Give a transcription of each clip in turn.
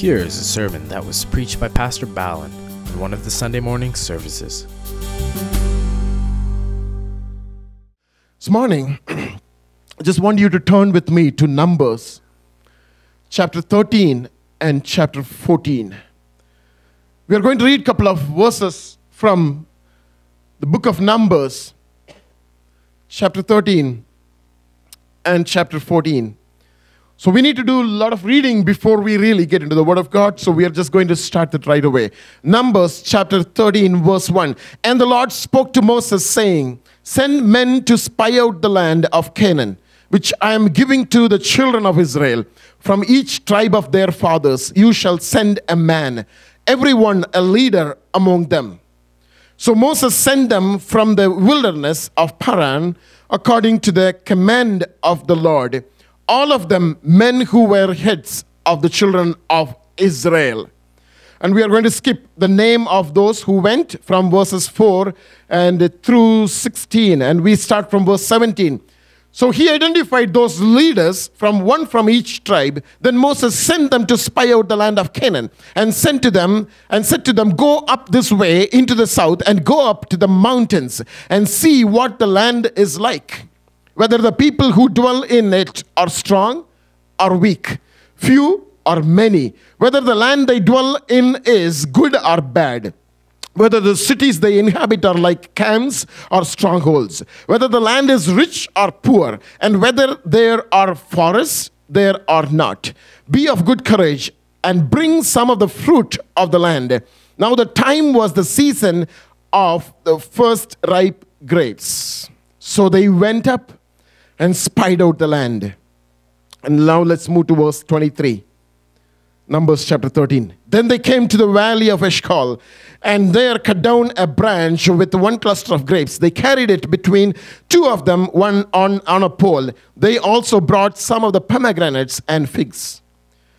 Here is a sermon that was preached by Pastor Ballin in one of the Sunday morning services. This morning, I just want you to turn with me to Numbers chapter 13 and chapter 14. We are going to read a couple of verses from the book of Numbers, chapter 13 and chapter 14. So we need to do a lot of reading before we really get into the Word of God. So we are just going to start it right away. Numbers chapter 13, verse 1. And the Lord spoke to Moses, saying, Send men to spy out the land of Canaan, which I am giving to the children of Israel. From each tribe of their fathers you shall send a man, everyone a leader among them. So Moses sent them from the wilderness of Paran according to the command of the Lord, all of them men who were heads of the children of Israel. And we are going to skip the name of those who went from verses 4 and through 16, and we start from verse 17. So he identified those leaders from one from each tribe. Then Moses sent them to spy out the land of Canaan and sent to them and said to them, Go up this way into the south and go up to the mountains and see what the land is like, whether the people who dwell in it are strong or weak, few or many, whether the land they dwell in is good or bad whether the cities they inhabit are like camps or strongholds, whether the land is rich or poor, and whether there are forests there are not. Be of good courage and bring some of the fruit of the land. Now, the time was the season of the first ripe grapes. So they went up and spied out the land. And now let's move to verse 23. Numbers chapter 13. Then they came to the valley of Eshcol, and there cut down a branch with one cluster of grapes. They carried it between two of them, one on, on a pole. They also brought some of the pomegranates and figs.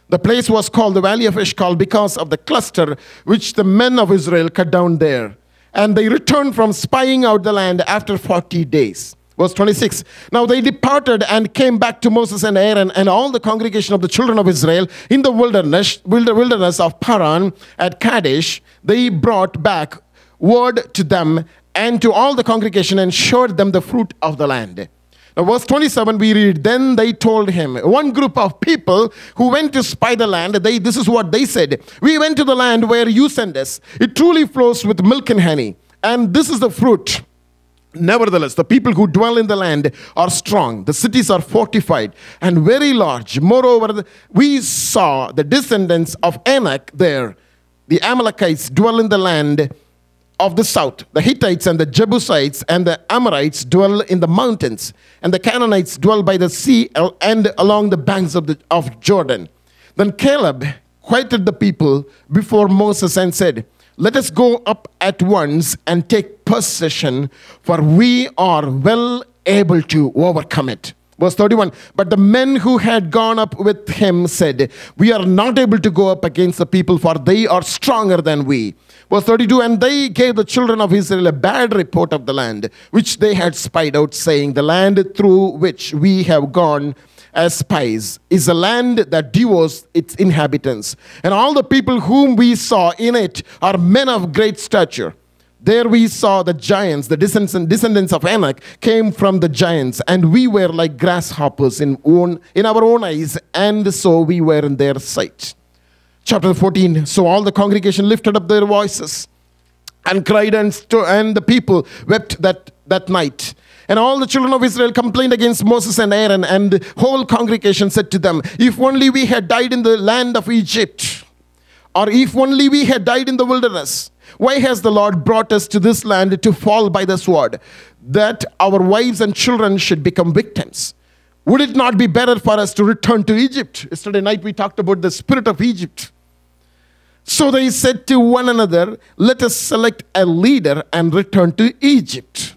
The place was called the valley of Eshcol because of the cluster which the men of Israel cut down there. And they returned from spying out the land after 40 days. Verse 26. Now they departed and came back to Moses and Aaron and all the congregation of the children of Israel in the wilderness, wilderness of Paran at Kadesh. They brought back word to them and to all the congregation and showed them the fruit of the land. Now, verse 27, we read, Then they told him, one group of people who went to spy the land, they, this is what they said We went to the land where you sent us. It truly flows with milk and honey, and this is the fruit. Nevertheless, the people who dwell in the land are strong. The cities are fortified and very large. Moreover, we saw the descendants of Anak there. The Amalekites dwell in the land of the south. The Hittites and the Jebusites and the Amorites dwell in the mountains. And the Canaanites dwell by the sea and along the banks of, the, of Jordan. Then Caleb quieted the people before Moses and said, let us go up at once and take possession, for we are well able to overcome it. Verse 31 But the men who had gone up with him said, We are not able to go up against the people, for they are stronger than we. Verse 32 And they gave the children of Israel a bad report of the land, which they had spied out, saying, The land through which we have gone as spies is a land that devours its inhabitants. And all the people whom we saw in it are men of great stature. There we saw the giants, the descendants of Anak came from the giants, and we were like grasshoppers in, own, in our own eyes, and so we were in their sight. Chapter 14 So all the congregation lifted up their voices and cried, and, st- and the people wept that, that night. And all the children of Israel complained against Moses and Aaron, and the whole congregation said to them, If only we had died in the land of Egypt, or if only we had died in the wilderness. Why has the Lord brought us to this land to fall by the sword, that our wives and children should become victims? Would it not be better for us to return to Egypt? Yesterday night we talked about the spirit of Egypt. So they said to one another, Let us select a leader and return to Egypt.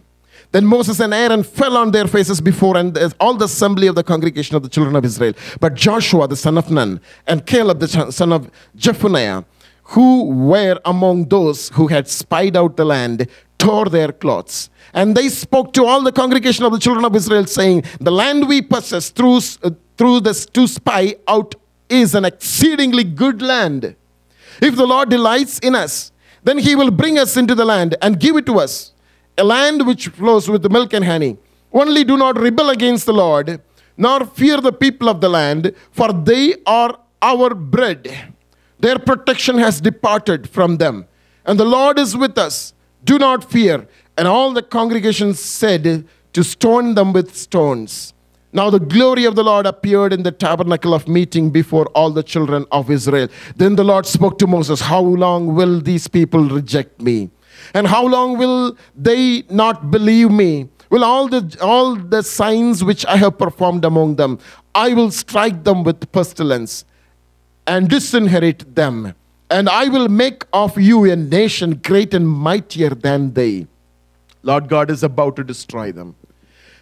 Then Moses and Aaron fell on their faces before and all the assembly of the congregation of the children of Israel. But Joshua the son of Nun and Caleb the son of Jephunneh, who were among those who had spied out the land, tore their clothes. And they spoke to all the congregation of the children of Israel, saying, The land we possess through, uh, through this to spy out is an exceedingly good land. If the Lord delights in us, then he will bring us into the land and give it to us, a land which flows with milk and honey. Only do not rebel against the Lord, nor fear the people of the land, for they are our bread. Their protection has departed from them, and the Lord is with us. Do not fear. And all the congregation said to stone them with stones. Now the glory of the Lord appeared in the tabernacle of meeting before all the children of Israel. Then the Lord spoke to Moses, How long will these people reject me? And how long will they not believe me? Will all the all the signs which I have performed among them, I will strike them with pestilence and disinherit them. And I will make of you a nation great and mightier than they. Lord God is about to destroy them.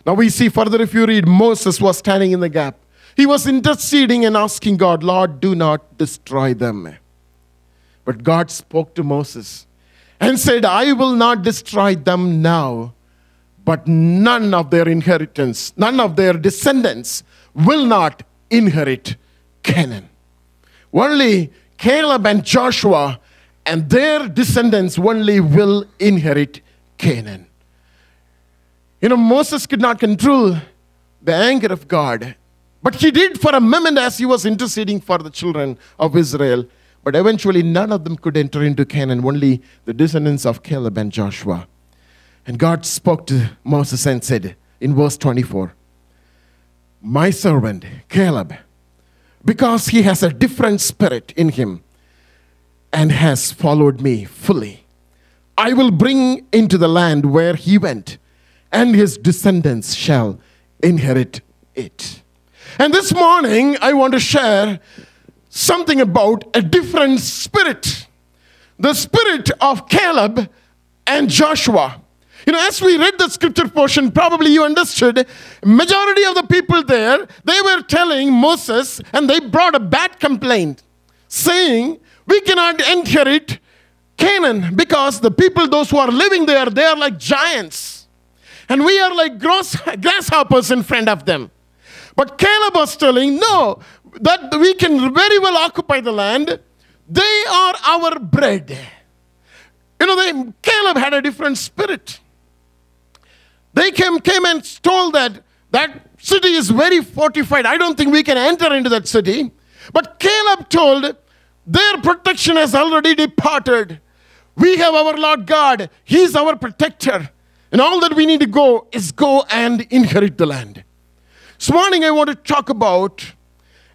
Now we see further, if you read, Moses was standing in the gap. He was interceding and asking God, Lord, do not destroy them. But God spoke to Moses and said, I will not destroy them now, but none of their inheritance, none of their descendants will not inherit Canaan. Only Caleb and Joshua and their descendants only will inherit Canaan. You know, Moses could not control the anger of God, but he did for a moment as he was interceding for the children of Israel. But eventually, none of them could enter into Canaan, only the descendants of Caleb and Joshua. And God spoke to Moses and said in verse 24, My servant Caleb, because he has a different spirit in him and has followed me fully, I will bring into the land where he went and his descendants shall inherit it. And this morning, I want to share something about a different spirit the spirit of Caleb and Joshua. You know, as we read the scripture portion, probably you understood, majority of the people there, they were telling Moses, and they brought a bad complaint, saying, we cannot inherit Canaan because the people, those who are living there, they are like giants and we are like gross, grasshoppers in front of them. But Caleb was telling, no, that we can very well occupy the land. They are our bread. You know, they, Caleb had a different spirit. They came, came and told that that city is very fortified. I don't think we can enter into that city. But Caleb told, their protection has already departed. We have our Lord God, He's our protector. And all that we need to go is go and inherit the land. This morning, I want to talk about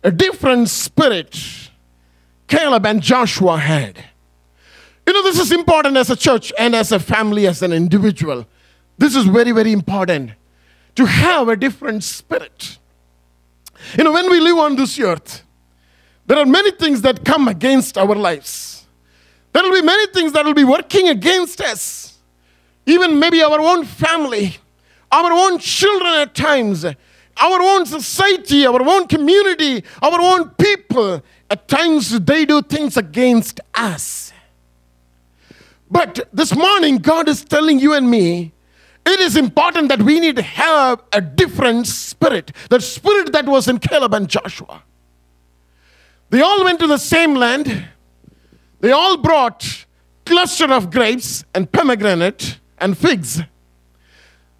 a different spirit Caleb and Joshua had. You know, this is important as a church and as a family, as an individual. This is very, very important to have a different spirit. You know, when we live on this earth, there are many things that come against our lives. There will be many things that will be working against us even maybe our own family, our own children at times, our own society, our own community, our own people, at times they do things against us. But this morning, God is telling you and me, it is important that we need to have a different spirit. The spirit that was in Caleb and Joshua. They all went to the same land. They all brought cluster of grapes and pomegranate and figs.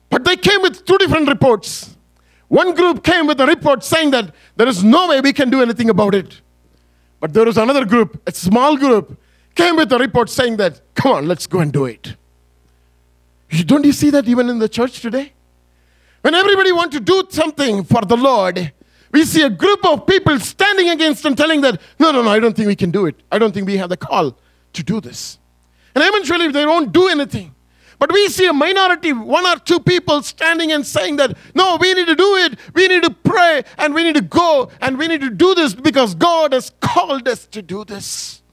But they came with two different reports. One group came with a report saying that there is no way we can do anything about it. But there was another group, a small group, came with a report saying that, come on, let's go and do it. Don't you see that even in the church today? When everybody wants to do something for the Lord, we see a group of people standing against and telling that, no, no, no, I don't think we can do it. I don't think we have the call to do this. And eventually they won't do anything. But we see a minority, one or two people standing and saying that, no, we need to do it. We need to pray and we need to go and we need to do this because God has called us to do this.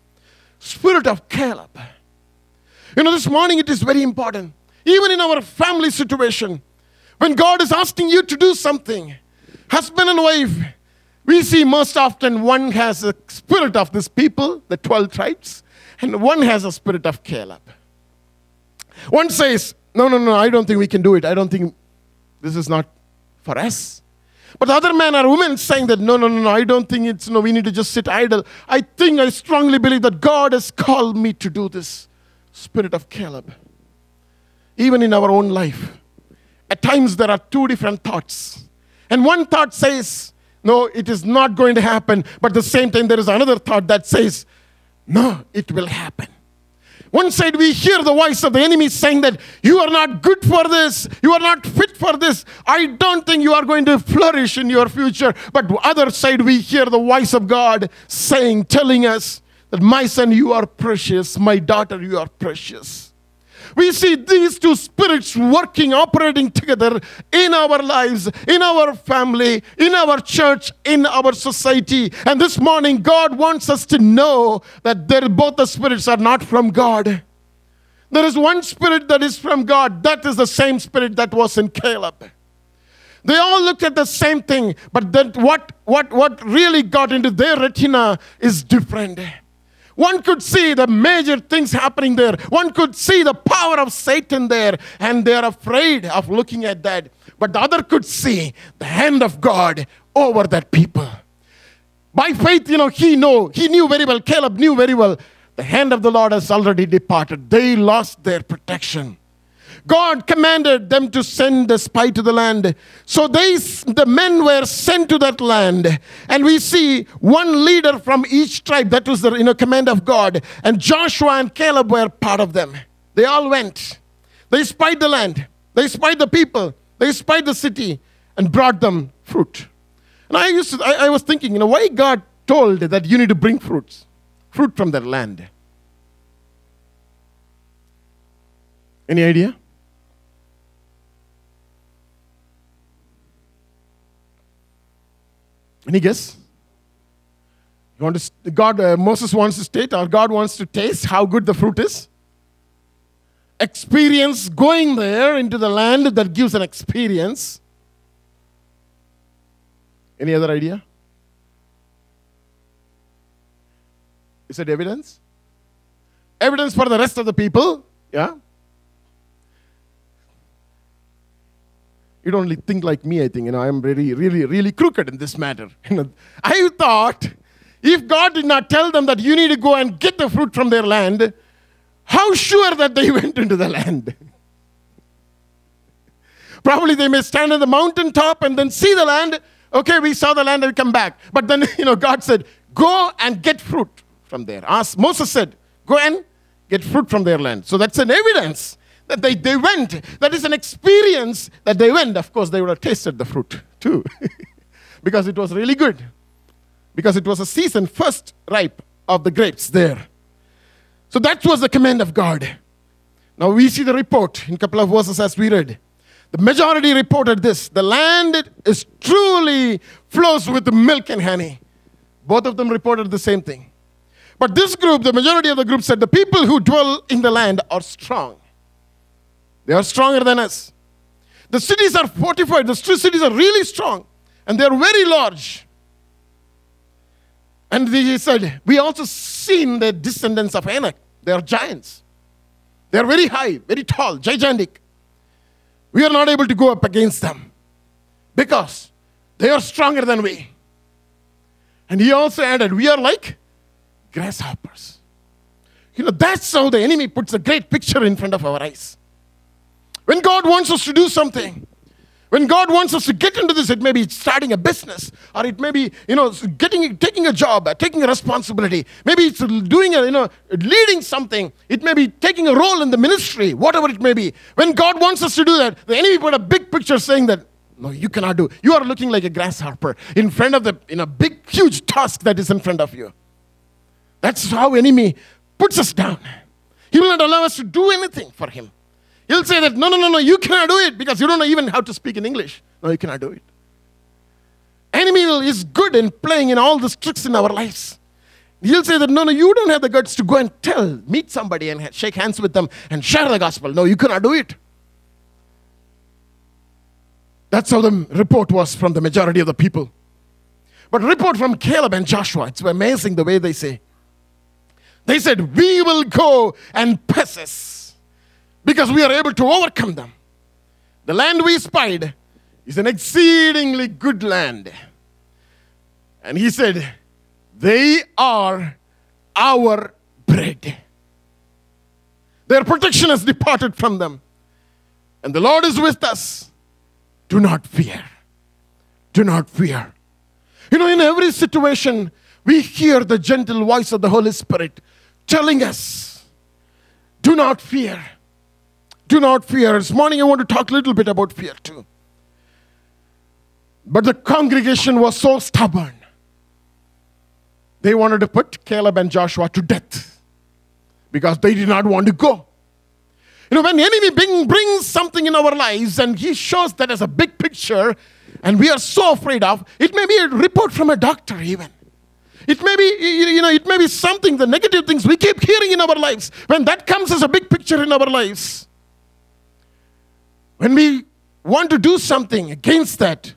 Spirit of Caleb. You know, this morning it is very important. Even in our family situation, when God is asking you to do something, husband and wife, we see most often one has a spirit of this people, the 12 tribes, and one has a spirit of Caleb. One says, No, no, no, I don't think we can do it. I don't think this is not for us. But the other man or woman saying that, no, no, no, no, I don't think it's, no, we need to just sit idle. I think, I strongly believe that God has called me to do this. Spirit of Caleb. Even in our own life, at times there are two different thoughts. And one thought says, no, it is not going to happen. But the same time, there is another thought that says, no, it will happen. One side, we hear the voice of the enemy saying that you are not good for this, you are not fit for this. I don't think you are going to flourish in your future. But other side, we hear the voice of God saying, telling us that my son, you are precious, my daughter, you are precious. We see these two spirits working, operating together in our lives, in our family, in our church, in our society. And this morning, God wants us to know that both the spirits are not from God. There is one spirit that is from God. That is the same spirit that was in Caleb. They all looked at the same thing, but then what, what, what really got into their retina is different. One could see the major things happening there. One could see the power of Satan there, and they're afraid of looking at that. But the other could see the hand of God over that people. By faith, you know, he know, he knew very well, Caleb knew very well, the hand of the Lord has already departed. They lost their protection. God commanded them to send the spy to the land. So they, the men were sent to that land. And we see one leader from each tribe. That was the you know, command of God. And Joshua and Caleb were part of them. They all went. They spied the land. They spied the people. They spied the city and brought them fruit. And I, used to, I, I was thinking, you know, why God told that you need to bring fruits, fruit from that land. Any idea? Any guess? You want to, God, uh, Moses wants to state, or God wants to taste how good the fruit is? Experience going there into the land that gives an experience. Any other idea? Is it evidence? Evidence for the rest of the people? Yeah? You don't really think like me, I think. You know, I'm really, really, really crooked in this matter. You know, I thought if God did not tell them that you need to go and get the fruit from their land, how sure that they went into the land? Probably they may stand on the mountaintop and then see the land. Okay, we saw the land and we come back. But then, you know, God said, go and get fruit from there. As Moses said, go and get fruit from their land. So that's an evidence that they, they went. That is an experience that they went. Of course, they would have tasted the fruit too, because it was really good. Because it was a season first ripe of the grapes there. So that was the command of God. Now we see the report in a couple of verses as we read. The majority reported this the land is truly flows with milk and honey. Both of them reported the same thing. But this group, the majority of the group said, the people who dwell in the land are strong. They are stronger than us. The cities are fortified, the cities are really strong, and they are very large. And he said, We also seen the descendants of Anak. They are giants. They are very high, very tall, gigantic. We are not able to go up against them because they are stronger than we. And he also added, We are like grasshoppers. You know, that's how the enemy puts a great picture in front of our eyes. When God wants us to do something, when God wants us to get into this, it may be starting a business, or it may be, you know, getting, taking a job, taking a responsibility. Maybe it's doing a, you know, leading something. It may be taking a role in the ministry, whatever it may be. When God wants us to do that, the enemy put a big picture saying that, no, you cannot do. You are looking like a grasshopper in front of the, in a big, huge task that is in front of you. That's how enemy puts us down. He will not allow us to do anything for him. He'll say that, no, no, no, no, you cannot do it because you don't know even how to speak in English. No, you cannot do it. Enemy is good in playing in all the tricks in our lives. He'll say that, no, no, you don't have the guts to go and tell, meet somebody and shake hands with them and share the gospel. No, you cannot do it. That's how the report was from the majority of the people. But report from Caleb and Joshua, it's amazing the way they say. They said, We will go and possess because we are able to overcome them. The land we spied is an exceedingly good land. And he said, They are our bread. Their protection has departed from them. And the Lord is with us. Do not fear. Do not fear. You know, in every situation, we hear the gentle voice of the Holy Spirit telling us, Do not fear. Do not fear. This morning, I want to talk a little bit about fear too. But the congregation was so stubborn. They wanted to put Caleb and Joshua to death because they did not want to go. You know, when the enemy bring, brings something in our lives and he shows that as a big picture and we are so afraid of, it may be a report from a doctor even. It may be, you know, it may be something, the negative things we keep hearing in our lives. When that comes as a big picture in our lives, when we want to do something against that,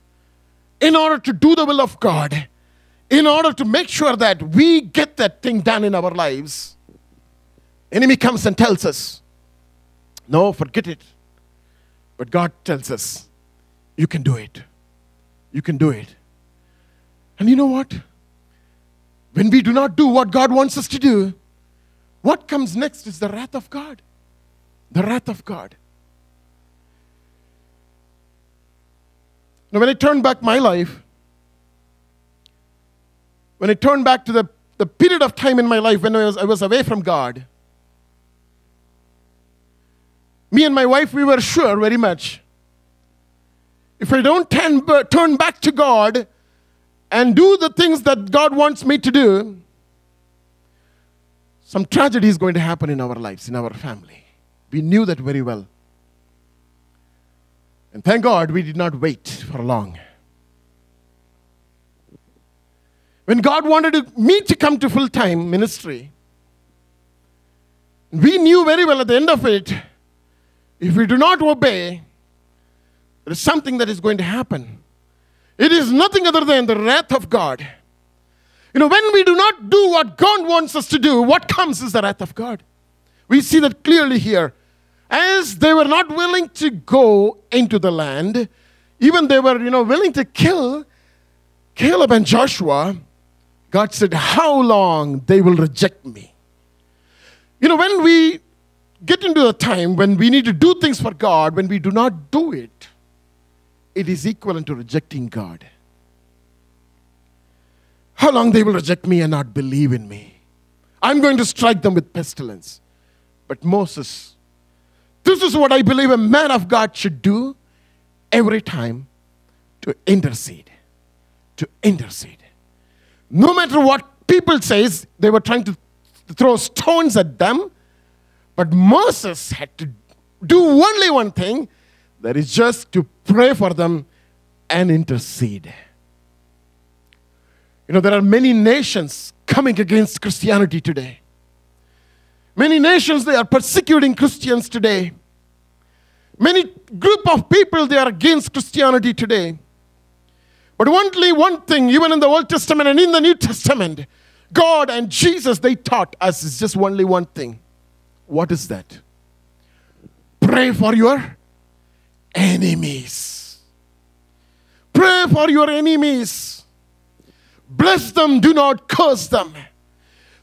in order to do the will of God, in order to make sure that we get that thing done in our lives, enemy comes and tells us, no, forget it. But God tells us, you can do it. You can do it. And you know what? When we do not do what God wants us to do, what comes next is the wrath of God. The wrath of God. Now, when I turned back my life, when I turned back to the, the period of time in my life when I was, I was away from God, me and my wife, we were sure very much if I don't turn, turn back to God and do the things that God wants me to do, some tragedy is going to happen in our lives, in our family. We knew that very well. And thank God we did not wait for long. When God wanted me to come to full time ministry, we knew very well at the end of it, if we do not obey, there is something that is going to happen. It is nothing other than the wrath of God. You know, when we do not do what God wants us to do, what comes is the wrath of God. We see that clearly here. As they were not willing to go into the land, even they were, you know, willing to kill Caleb and Joshua, God said, How long they will reject me? You know, when we get into a time when we need to do things for God, when we do not do it, it is equivalent to rejecting God. How long they will reject me and not believe in me? I'm going to strike them with pestilence. But Moses, this is what I believe a man of God should do every time to intercede. To intercede. No matter what people says, they were trying to throw stones at them but Moses had to do only one thing that is just to pray for them and intercede. You know, there are many nations coming against Christianity today. Many nations, they are persecuting Christians today. Many group of people, they are against Christianity today. But only one thing, even in the Old Testament and in the New Testament, God and Jesus, they taught us is just only one thing what is that? Pray for your enemies. Pray for your enemies. Bless them, do not curse them.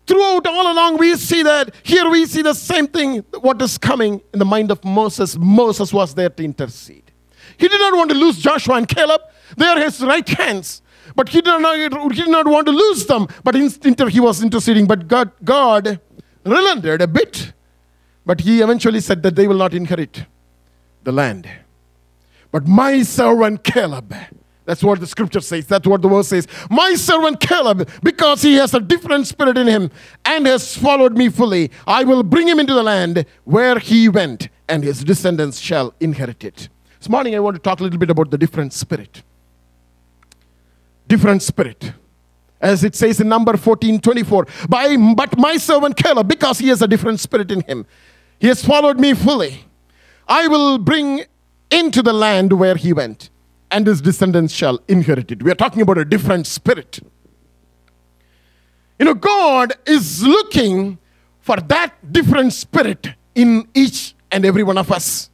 Throughout all along, we see that here we see the same thing. What is coming in the mind of Moses? Moses was there to intercede. He did not want to lose Joshua and Caleb. They are his right hands. But he did not, he did not want to lose them. But he was interceding. But God, God relented a bit but he eventually said that they will not inherit the land. But my servant Caleb, that's what the scripture says, that's what the verse says. My servant Caleb, because he has a different spirit in him and has followed me fully, I will bring him into the land where he went, and his descendants shall inherit it. This morning I want to talk a little bit about the different spirit. Different spirit as it says in number 14 24 by but my servant caleb because he has a different spirit in him he has followed me fully. I will bring into the land where he went, and his descendants shall inherit it. We are talking about a different spirit. You know, God is looking for that different spirit in each and every one of us.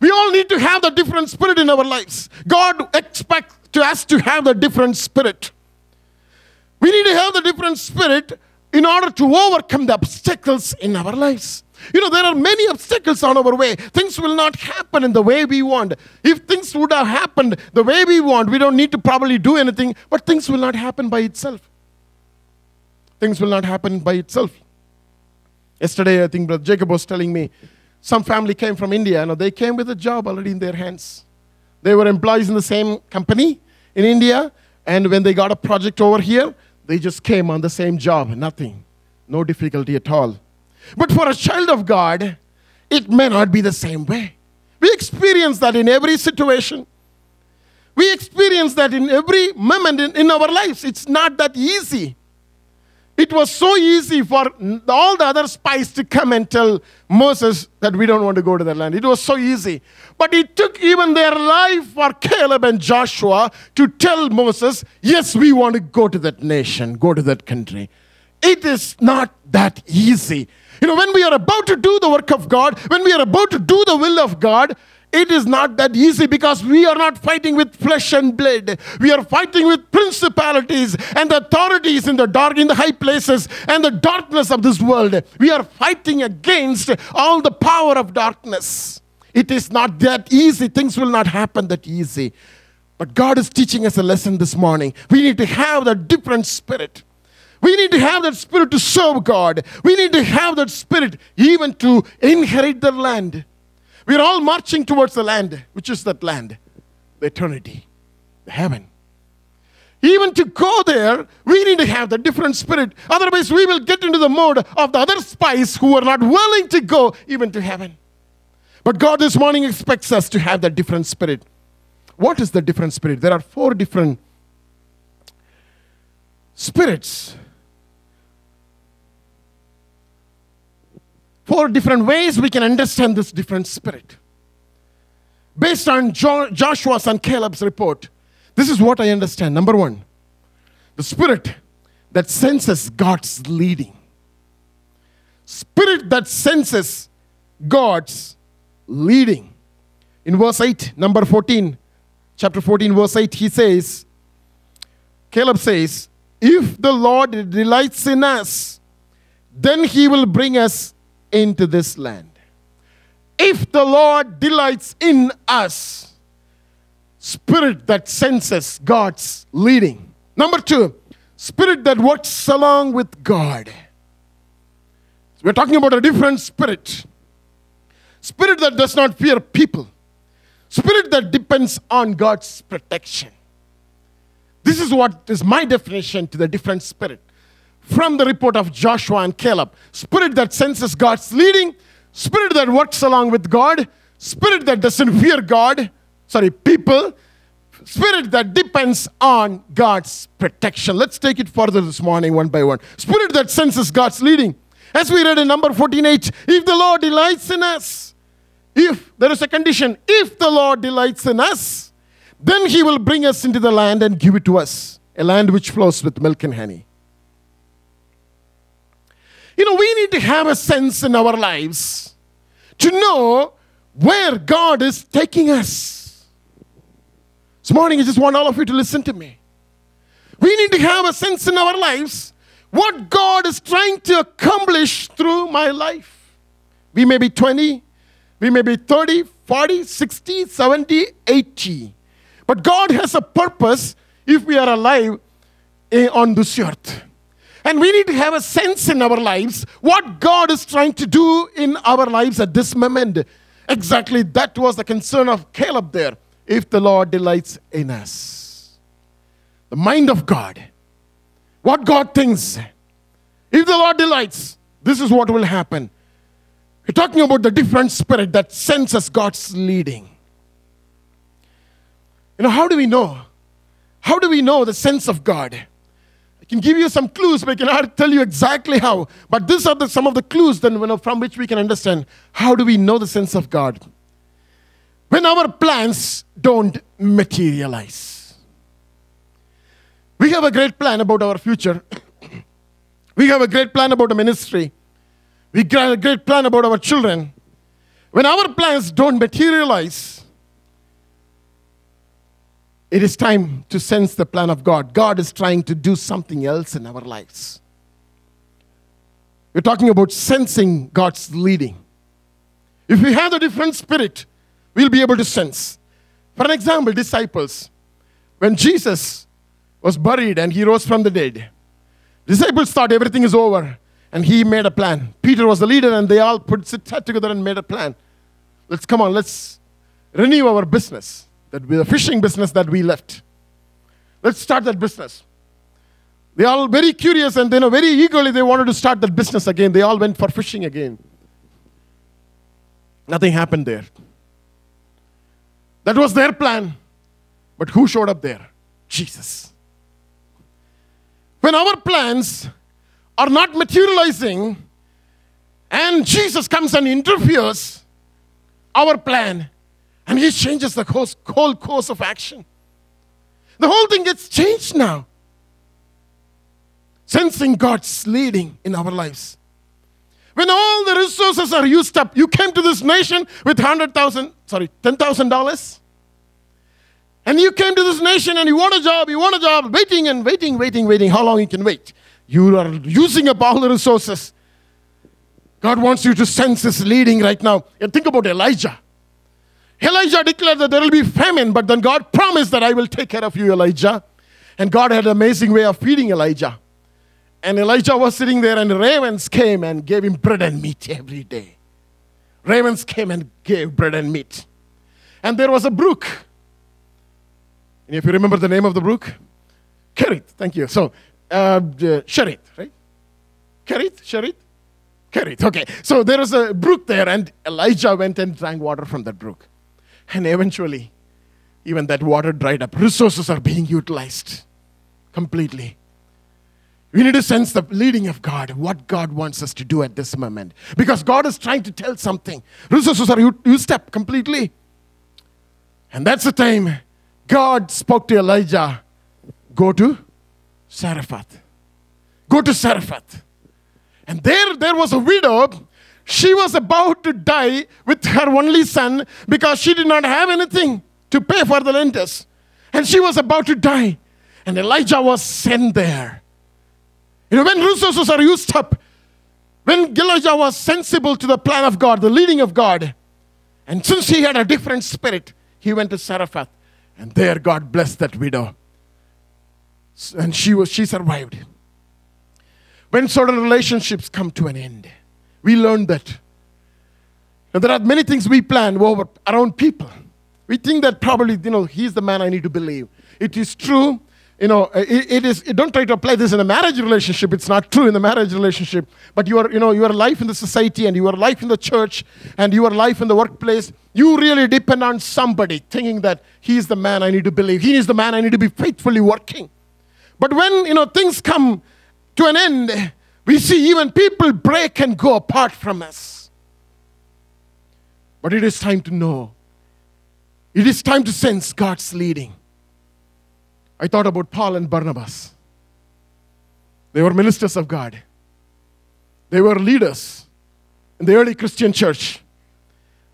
We all need to have the different spirit in our lives. God expects us to have the different spirit. We need to have the different spirit in order to overcome the obstacles in our lives. You know, there are many obstacles on our way. Things will not happen in the way we want. If things would have happened the way we want, we don't need to probably do anything, but things will not happen by itself. Things will not happen by itself. Yesterday, I think Brother Jacob was telling me some family came from India they came with a job already in their hands. They were employees in the same company in India, and when they got a project over here, they just came on the same job, nothing, no difficulty at all. But for a child of God, it may not be the same way. We experience that in every situation. We experience that in every moment in, in our lives. It's not that easy. It was so easy for all the other spies to come and tell Moses that we don't want to go to that land. It was so easy. But it took even their life for Caleb and Joshua to tell Moses, yes, we want to go to that nation, go to that country. It is not that easy. You know, when we are about to do the work of God, when we are about to do the will of God, it is not that easy because we are not fighting with flesh and blood. We are fighting with principalities and authorities in the dark, in the high places, and the darkness of this world. We are fighting against all the power of darkness. It is not that easy. Things will not happen that easy. But God is teaching us a lesson this morning. We need to have that different spirit. We need to have that spirit to serve God. We need to have that spirit even to inherit the land. We're all marching towards the land. Which is that land? The eternity, the heaven. Even to go there, we need to have the different spirit. Otherwise, we will get into the mode of the other spies who are not willing to go even to heaven. But God this morning expects us to have that different spirit. What is the different spirit? There are four different spirits four different ways we can understand this different spirit. Based on jo- Joshua's and Caleb's report, this is what I understand. Number one, the spirit that senses God's leading. Spirit that senses God's leading. In verse 8, number 14, chapter 14, verse 8, he says, Caleb says, If the Lord delights in us, then he will bring us into this land. If the Lord delights in us, spirit that senses God's leading. Number two, spirit that works along with God. We're talking about a different spirit. Spirit that does not fear people. Spirit that depends on God's protection. This is what is my definition to the different spirit from the report of Joshua and Caleb. Spirit that senses God's leading, spirit that works along with God, spirit that doesn't fear God, sorry, people, spirit that depends on God's protection. Let's take it further this morning, one by one. Spirit that senses God's leading. As we read in number 14:8, if the Lord delights in us, if there is a condition, if the Lord delights in us, then he will bring us into the land and give it to us, a land which flows with milk and honey. You know, we need to have a sense in our lives to know where God is taking us. This morning, I just want all of you to listen to me. We need to have a sense in our lives what God is trying to accomplish through my life. We may be 20, we may be 30, 40, 60, 70, 80. But God has a purpose if we are alive eh, on this earth. And we need to have a sense in our lives what God is trying to do in our lives at this moment. Exactly that was the concern of Caleb there. If the Lord delights in us, the mind of God, what God thinks. If the Lord delights, this is what will happen. We're talking about the different spirit that senses God's leading. You know, how do we know? How do we know the sense of God? Can give you some clues, but I cannot tell you exactly how. But these are the, some of the clues then, from which we can understand how do we know the sense of God. When our plans don't materialize. We have a great plan about our future. we have a great plan about the ministry. We have a great plan about our children. When our plans don't materialize, it is time to sense the plan of God. God is trying to do something else in our lives. We're talking about sensing God's leading. If we have a different spirit, we'll be able to sense. For an example, disciples, when Jesus was buried and he rose from the dead, disciples thought everything is over and he made a plan. Peter was the leader and they all put sit together and made a plan. Let's come on, let's renew our business, that the fishing business that we left. Let's start that business. They all very curious and then very eagerly they wanted to start that business again. They all went for fishing again. Nothing happened there. That was their plan. But who showed up there? Jesus. When our plans are not materializing and Jesus comes and interferes our plan and he changes the course, whole course of action. The whole thing gets changed now. Sensing God's leading in our lives. When all the resources are used up, you came to this nation with 100,000, sorry, $10,000. And you came to this nation and you want a job, you want a job, waiting and waiting, waiting, waiting. How long you can wait? You are using up all the resources. God wants you to sense His leading right now. And think about Elijah. Elijah declared that there will be famine, but then God promised that I will take care of you, Elijah. And God had an amazing way of feeding Elijah. And Elijah was sitting there, and ravens came and gave him bread and meat every day. Ravens came and gave bread and meat. And there was a brook. And if you remember the name of the brook, Kerith, thank you. So, uh, Cherith, right? Kerith, Cherith? Kerith, okay. So there was a brook there, and Elijah went and drank water from that brook. And eventually, even that water dried up. Resources are being utilized completely. We need to sense the leading of God, what God wants us to do at this moment. Because God is trying to tell something. Resources are used up completely. And that's the time God spoke to Elijah go to Zarephath. Go to Zarephath. And there, there was a widow. She was about to die with her only son because she did not have anything to pay for the renters. And she was about to die. And Elijah was sent there you know, when resources are used up, when Elijah was sensible to the plan of God, the leading of God, and since he had a different spirit, he went to Zarephath, and there God blessed that widow. And she was she survived. When certain relationships come to an end, we learn that. And there are many things we plan over around people. We think that probably, you know, he's the man I need to believe. It is true you know, it, it is, don't try to apply this in a marriage relationship. It's not true in the marriage relationship. But your, you know, your life in the society and your life in the church and your life in the workplace, you really depend on somebody thinking that he's the man I need to believe. He is the man I need to be faithfully working. But when, you know, things come to an end, we see even people break and go apart from us. But it is time to know. It is time to sense God's leading. I thought about Paul and Barnabas. They were ministers of God, they were leaders in the early Christian church.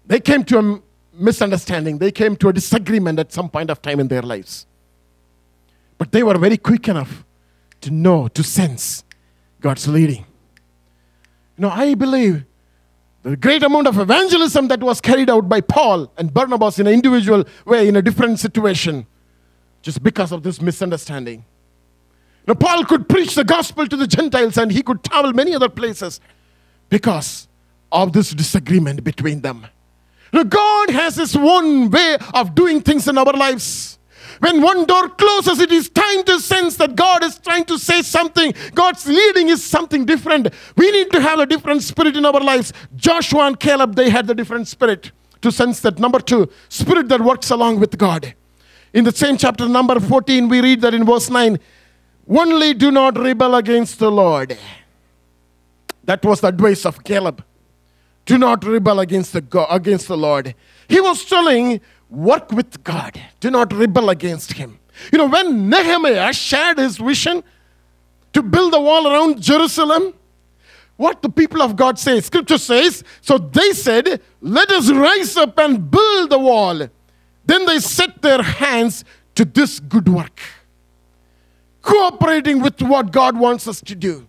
They came to a misunderstanding, they came to a disagreement at some point of time in their lives. But they were very quick enough to know, to sense God's leading. You know, I believe the great amount of evangelism that was carried out by Paul and Barnabas in an individual way, in a different situation, just because of this misunderstanding. Now, Paul could preach the gospel to the Gentiles and he could travel many other places because of this disagreement between them. Now, God has His own way of doing things in our lives. When one door closes, it is time to sense that God is trying to say something. God's leading is something different. We need to have a different spirit in our lives. Joshua and Caleb, they had the different spirit to sense that. Number two, spirit that works along with God. In the same chapter, number 14, we read that in verse 9 only do not rebel against the Lord. That was the advice of Caleb. Do not rebel against the, God, against the Lord. He was telling, work with God. Do not rebel against Him. You know, when Nehemiah shared his vision to build the wall around Jerusalem, what the people of God say. Scripture says, so they said, Let us rise up and build the wall. Then they set their hands to this good work, cooperating with what God wants us to do.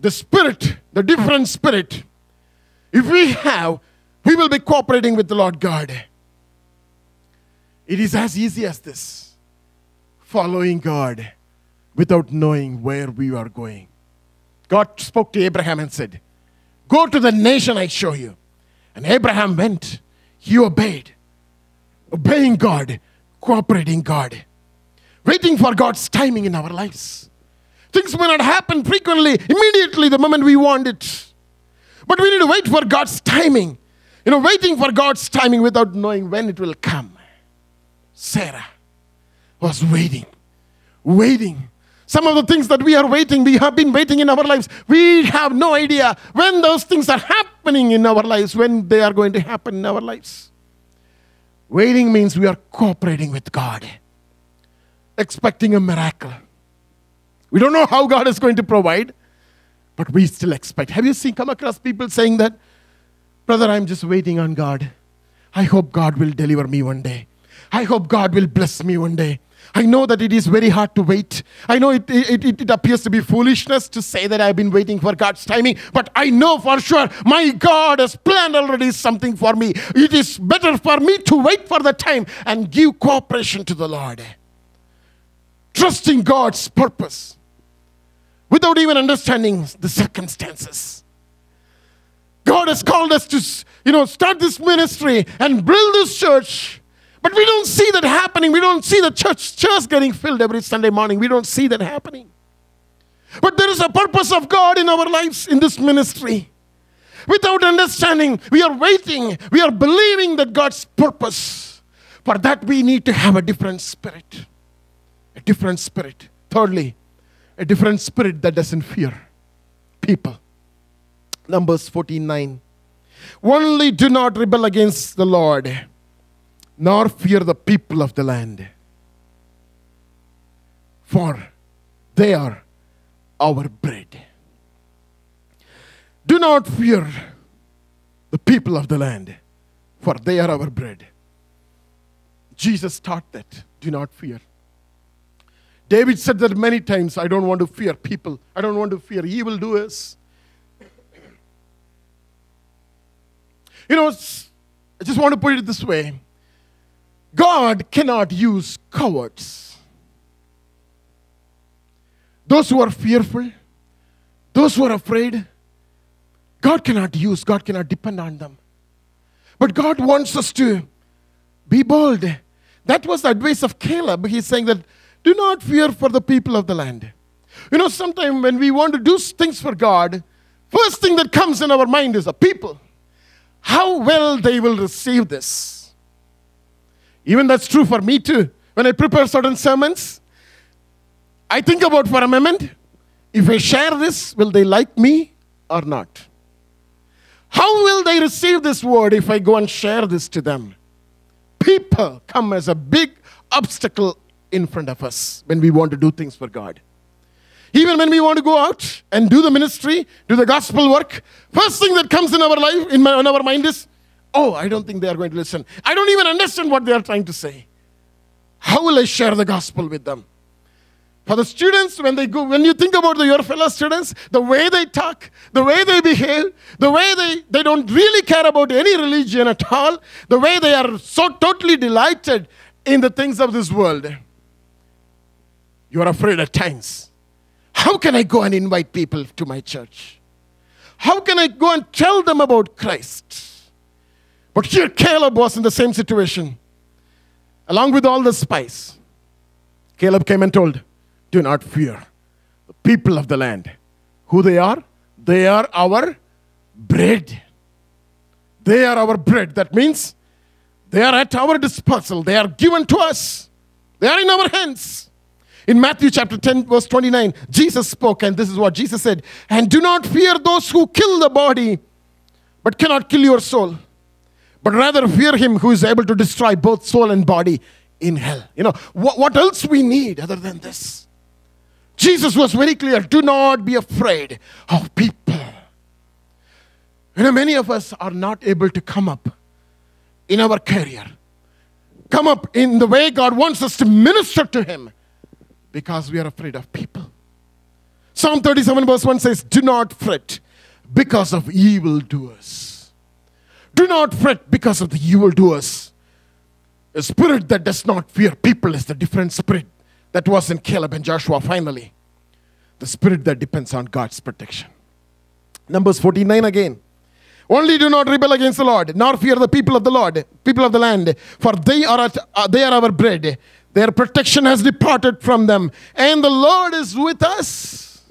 The spirit, the different spirit, if we have, we will be cooperating with the Lord God. It is as easy as this following God without knowing where we are going. God spoke to Abraham and said, Go to the nation I show you. And Abraham went. He obeyed. Obeying God, cooperating God, waiting for God's timing in our lives. Things may not happen frequently, immediately, the moment we want it. But we need to wait for God's timing. You know, waiting for God's timing without knowing when it will come. Sarah was waiting, waiting some of the things that we are waiting, we have been waiting in our lives. We have no idea when those things are happening in our lives, when they are going to happen in our lives. Waiting means we are cooperating with God, expecting a miracle. We don't know how God is going to provide, but we still expect. Have you seen come across people saying that? Brother, I'm just waiting on God. I hope God will deliver me one day. I hope God will bless me one day. I know that it is very hard to wait. I know it, it, it, it, appears to be foolishness to say that I've been waiting for God's timing, but I know for sure my God has planned already something for me. It is better for me to wait for the time and give cooperation to the Lord. Trusting God's purpose without even understanding the circumstances. God has called us to, you know, start this ministry and build this church but we don't see that happening. We don't see the church church getting filled every Sunday morning. We don't see that happening. But there is a purpose of God in our lives in this ministry. Without understanding, we are waiting, we are believing that God's purpose. For that, we need to have a different spirit. A different spirit. Thirdly, a different spirit that doesn't fear people. Numbers 49. Only do not rebel against the Lord nor fear the people of the land. For they are our bread. Do not fear the people of the land, for they are our bread. Jesus taught that. Do not fear. David said that many times I don't want to fear people, I don't want to fear evildoers. You know, I just want to put it this way God cannot use cowards. Those who are fearful, those who are afraid, God cannot use, God cannot depend on them. But God wants us to be bold. That was the advice of Caleb. He's saying that do not fear for the people of the land. You know, sometimes when we want to do things for God, first thing that comes in our mind is the people. How well they will receive this. Even that's true for me too. When I prepare certain sermons, I think about for a moment if I share this, will they like me or not? How will they receive this word if I go and share this to them? People come as a big obstacle in front of us when we want to do things for God. Even when we want to go out and do the ministry, do the gospel work, first thing that comes in our life, in, my, in our mind is, Oh, I don't think they are going to listen. I don't even understand what they are trying to say. How will I share the gospel with them? For the students, when they go, when you think about the, your fellow students, the way they talk, the way they behave, the way they, they don't really care about any religion at all, the way they are so totally delighted in the things of this world, you are afraid at times. How can I go and invite people to my church? How can I go and tell them about Christ? But here Caleb was in the same situation, along with all the spies. Caleb came and told, Do not fear the people of the land. Who they are? They are our bread. They are our bread. That means they are at our disposal. They are given to us. They are in our hands. In Matthew chapter 10, verse 29, Jesus spoke, and this is what Jesus said And do not fear those who kill the body, but cannot kill your soul but rather fear him who is able to destroy both soul and body in hell. You know, what, what else we need other than this? Jesus was very clear do not be afraid of people. You know, many of us are not able to come up in our career, come up in the way God wants us to minister to Him because we are afraid of people. Psalm 37, verse 1 says, Do not fret because of evildoers. Do not fret because of the evildoers. A spirit that does not fear people is the different spirit that was in Caleb and Joshua finally. The spirit that depends on God's protection. Numbers 49 again. Only do not rebel against the Lord, nor fear the people of the Lord, people of the land, for they are, at, uh, they are our bread. Their protection has departed from them, and the Lord is with us.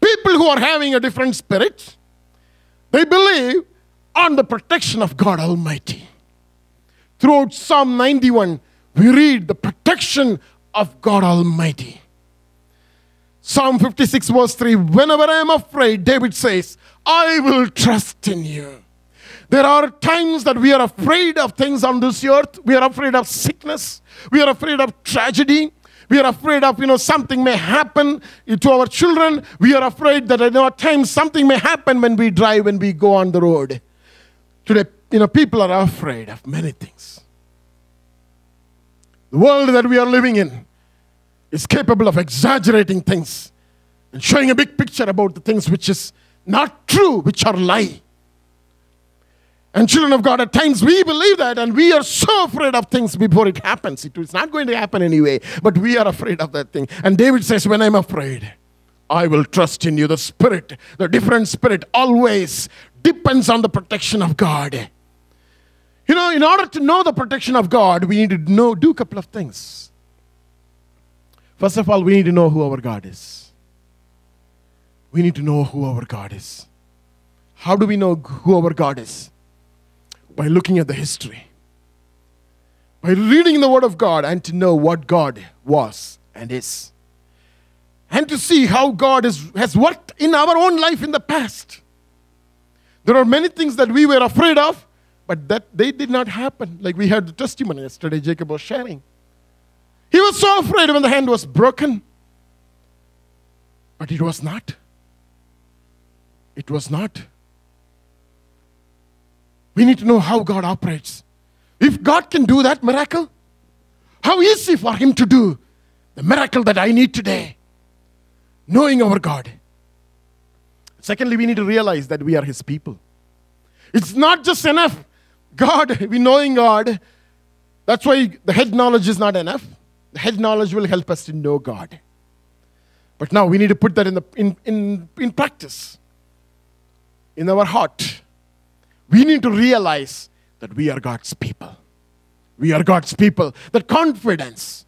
People who are having a different spirit, they believe on the protection of God Almighty. Throughout Psalm 91, we read the protection of God Almighty. Psalm 56, verse 3 Whenever I am afraid, David says, I will trust in you. There are times that we are afraid of things on this earth. We are afraid of sickness. We are afraid of tragedy. We are afraid of, you know, something may happen to our children. We are afraid that at our times something may happen when we drive, when we go on the road. Today, you know, people are afraid of many things. The world that we are living in is capable of exaggerating things and showing a big picture about the things which is not true, which are lie. And children of God, at times we believe that and we are so afraid of things before it happens. It is not going to happen anyway, but we are afraid of that thing. And David says, When I'm afraid, I will trust in you. The spirit, the different spirit, always depends on the protection of God. You know, in order to know the protection of God, we need to know, do a couple of things. First of all, we need to know who our God is. We need to know who our God is. How do we know who our God is? By looking at the history, by reading the Word of God, and to know what God was and is, and to see how God is, has worked in our own life in the past. There are many things that we were afraid of, but that they did not happen. Like we heard the testimony yesterday, Jacob was sharing. He was so afraid when the hand was broken. But it was not. It was not. We need to know how God operates. If God can do that miracle, how easy for Him to do the miracle that I need today, knowing our God. Secondly, we need to realize that we are His people. It's not just enough. God, we knowing God, that's why the head knowledge is not enough. The head knowledge will help us to know God. But now we need to put that in, the, in, in, in practice, in our heart. We need to realize that we are God's people. We are God's people. That confidence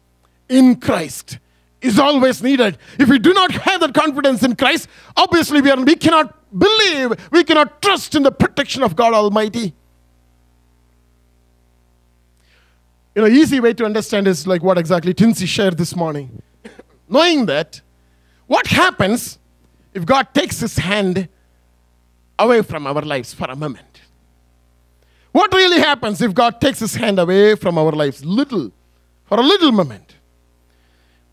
in Christ is always needed. If we do not have that confidence in Christ, obviously we, are, we cannot believe, we cannot trust in the protection of God Almighty. You know, easy way to understand is like what exactly Tinsy shared this morning. Knowing that, what happens if God takes his hand away from our lives for a moment? What really happens if God takes his hand away from our lives little, for a little moment?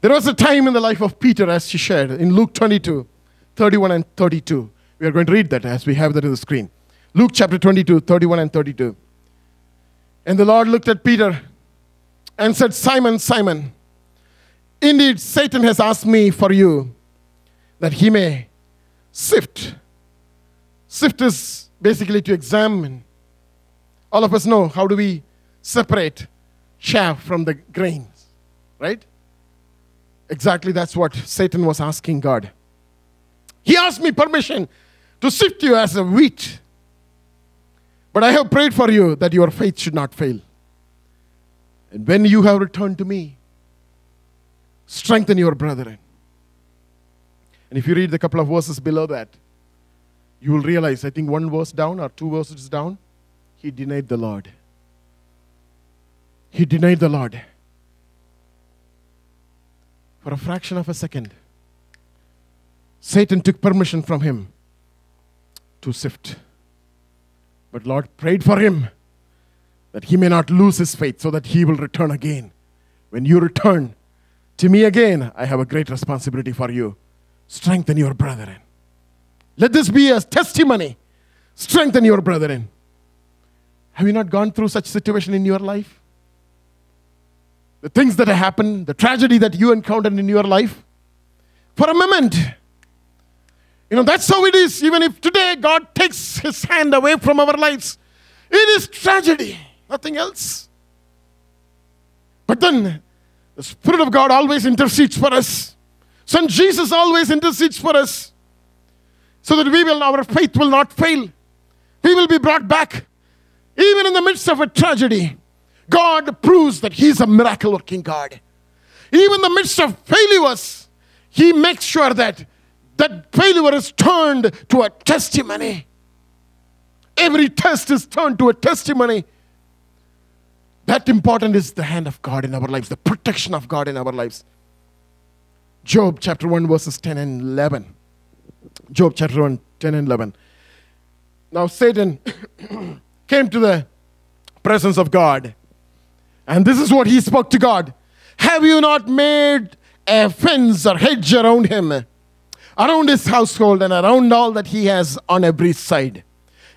There was a time in the life of Peter, as she shared in Luke 22, 31 and 32. We are going to read that as we have that on the screen. Luke chapter 22, 31 and 32. And the Lord looked at Peter and said, Simon, Simon, indeed Satan has asked me for you that he may sift. Sift is basically to examine. All of us know how do we separate chaff from the grains, right? Exactly that's what Satan was asking God. He asked me permission to sift you as a wheat. But I have prayed for you that your faith should not fail. And when you have returned to me, strengthen your brethren. And if you read the couple of verses below that, you will realize, I think one verse down or two verses down, he denied the Lord. He denied the Lord. For a fraction of a second, Satan took permission from him to sift. But Lord prayed for him that he may not lose his faith, so that he will return again. When you return to me again, I have a great responsibility for you. Strengthen your brethren. Let this be a testimony strengthen your brethren. Have you not gone through such situation in your life? The things that have happened, the tragedy that you encountered in your life, for a moment. You know, that's how it is. Even if today God takes his hand away from our lives, it is tragedy, nothing else. But then the Spirit of God always intercedes for us. Son Jesus always intercedes for us. So that we will, our faith will not fail. We will be brought back. Even in the midst of a tragedy, God proves that He's a miracle working God. Even in the midst of failures, He makes sure that that failure is turned to a testimony. Every test is turned to a testimony. That important is the hand of God in our lives, the protection of God in our lives. Job chapter 1, verses 10 and 11. Job chapter 1, 10 and 11. Now Satan came to the presence of God, and this is what he spoke to God Have you not made a fence or hedge around him, around his household, and around all that he has on every side?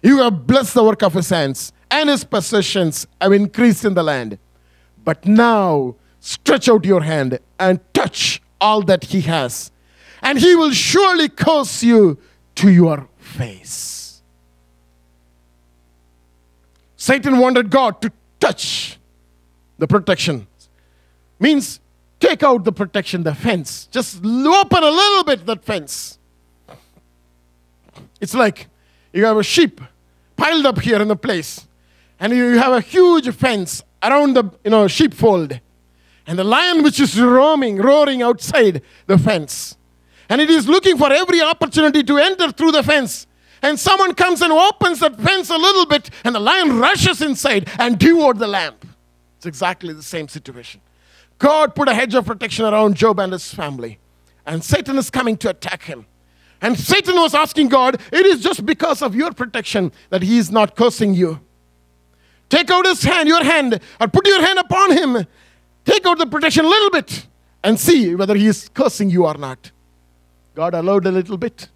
You have blessed the work of his hands, and his possessions have increased in the land. But now stretch out your hand and touch all that he has, and he will surely curse you to your face. Satan wanted God to touch the protection. Means take out the protection, the fence. Just open a little bit that fence. It's like you have a sheep piled up here in the place, and you have a huge fence around the you know sheepfold, and the lion which is roaming, roaring outside the fence, and it is looking for every opportunity to enter through the fence. And someone comes and opens that fence a little bit, and the lion rushes inside and devoured the lamb. It's exactly the same situation. God put a hedge of protection around Job and his family, and Satan is coming to attack him. And Satan was asking God, It is just because of your protection that he is not cursing you. Take out his hand, your hand, or put your hand upon him. Take out the protection a little bit and see whether he is cursing you or not. God allowed a little bit.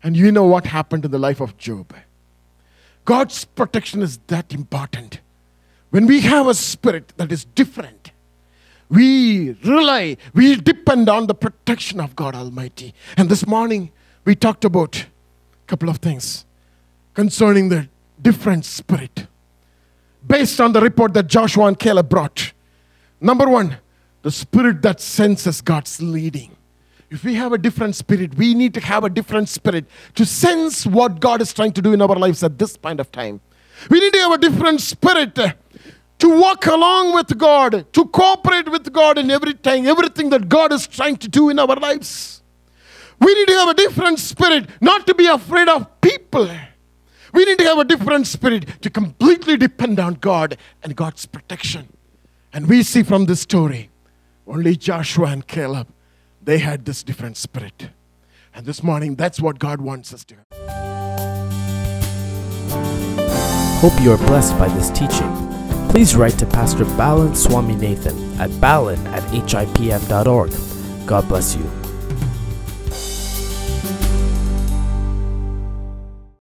And you know what happened in the life of Job. God's protection is that important. When we have a spirit that is different, we rely, we depend on the protection of God Almighty. And this morning, we talked about a couple of things concerning the different spirit based on the report that Joshua and Caleb brought. Number one, the spirit that senses God's leading. If we have a different spirit, we need to have a different spirit to sense what God is trying to do in our lives at this point of time. We need to have a different spirit to walk along with God, to cooperate with God in everything, everything that God is trying to do in our lives. We need to have a different spirit, not to be afraid of people. We need to have a different spirit to completely depend on God and God's protection. And we see from this story, only Joshua and Caleb they had this different spirit. And this morning, that's what God wants us to have. Hope you are blessed by this teaching. Please write to Pastor Balan Swami Nathan at balan at hipm.org. God bless you.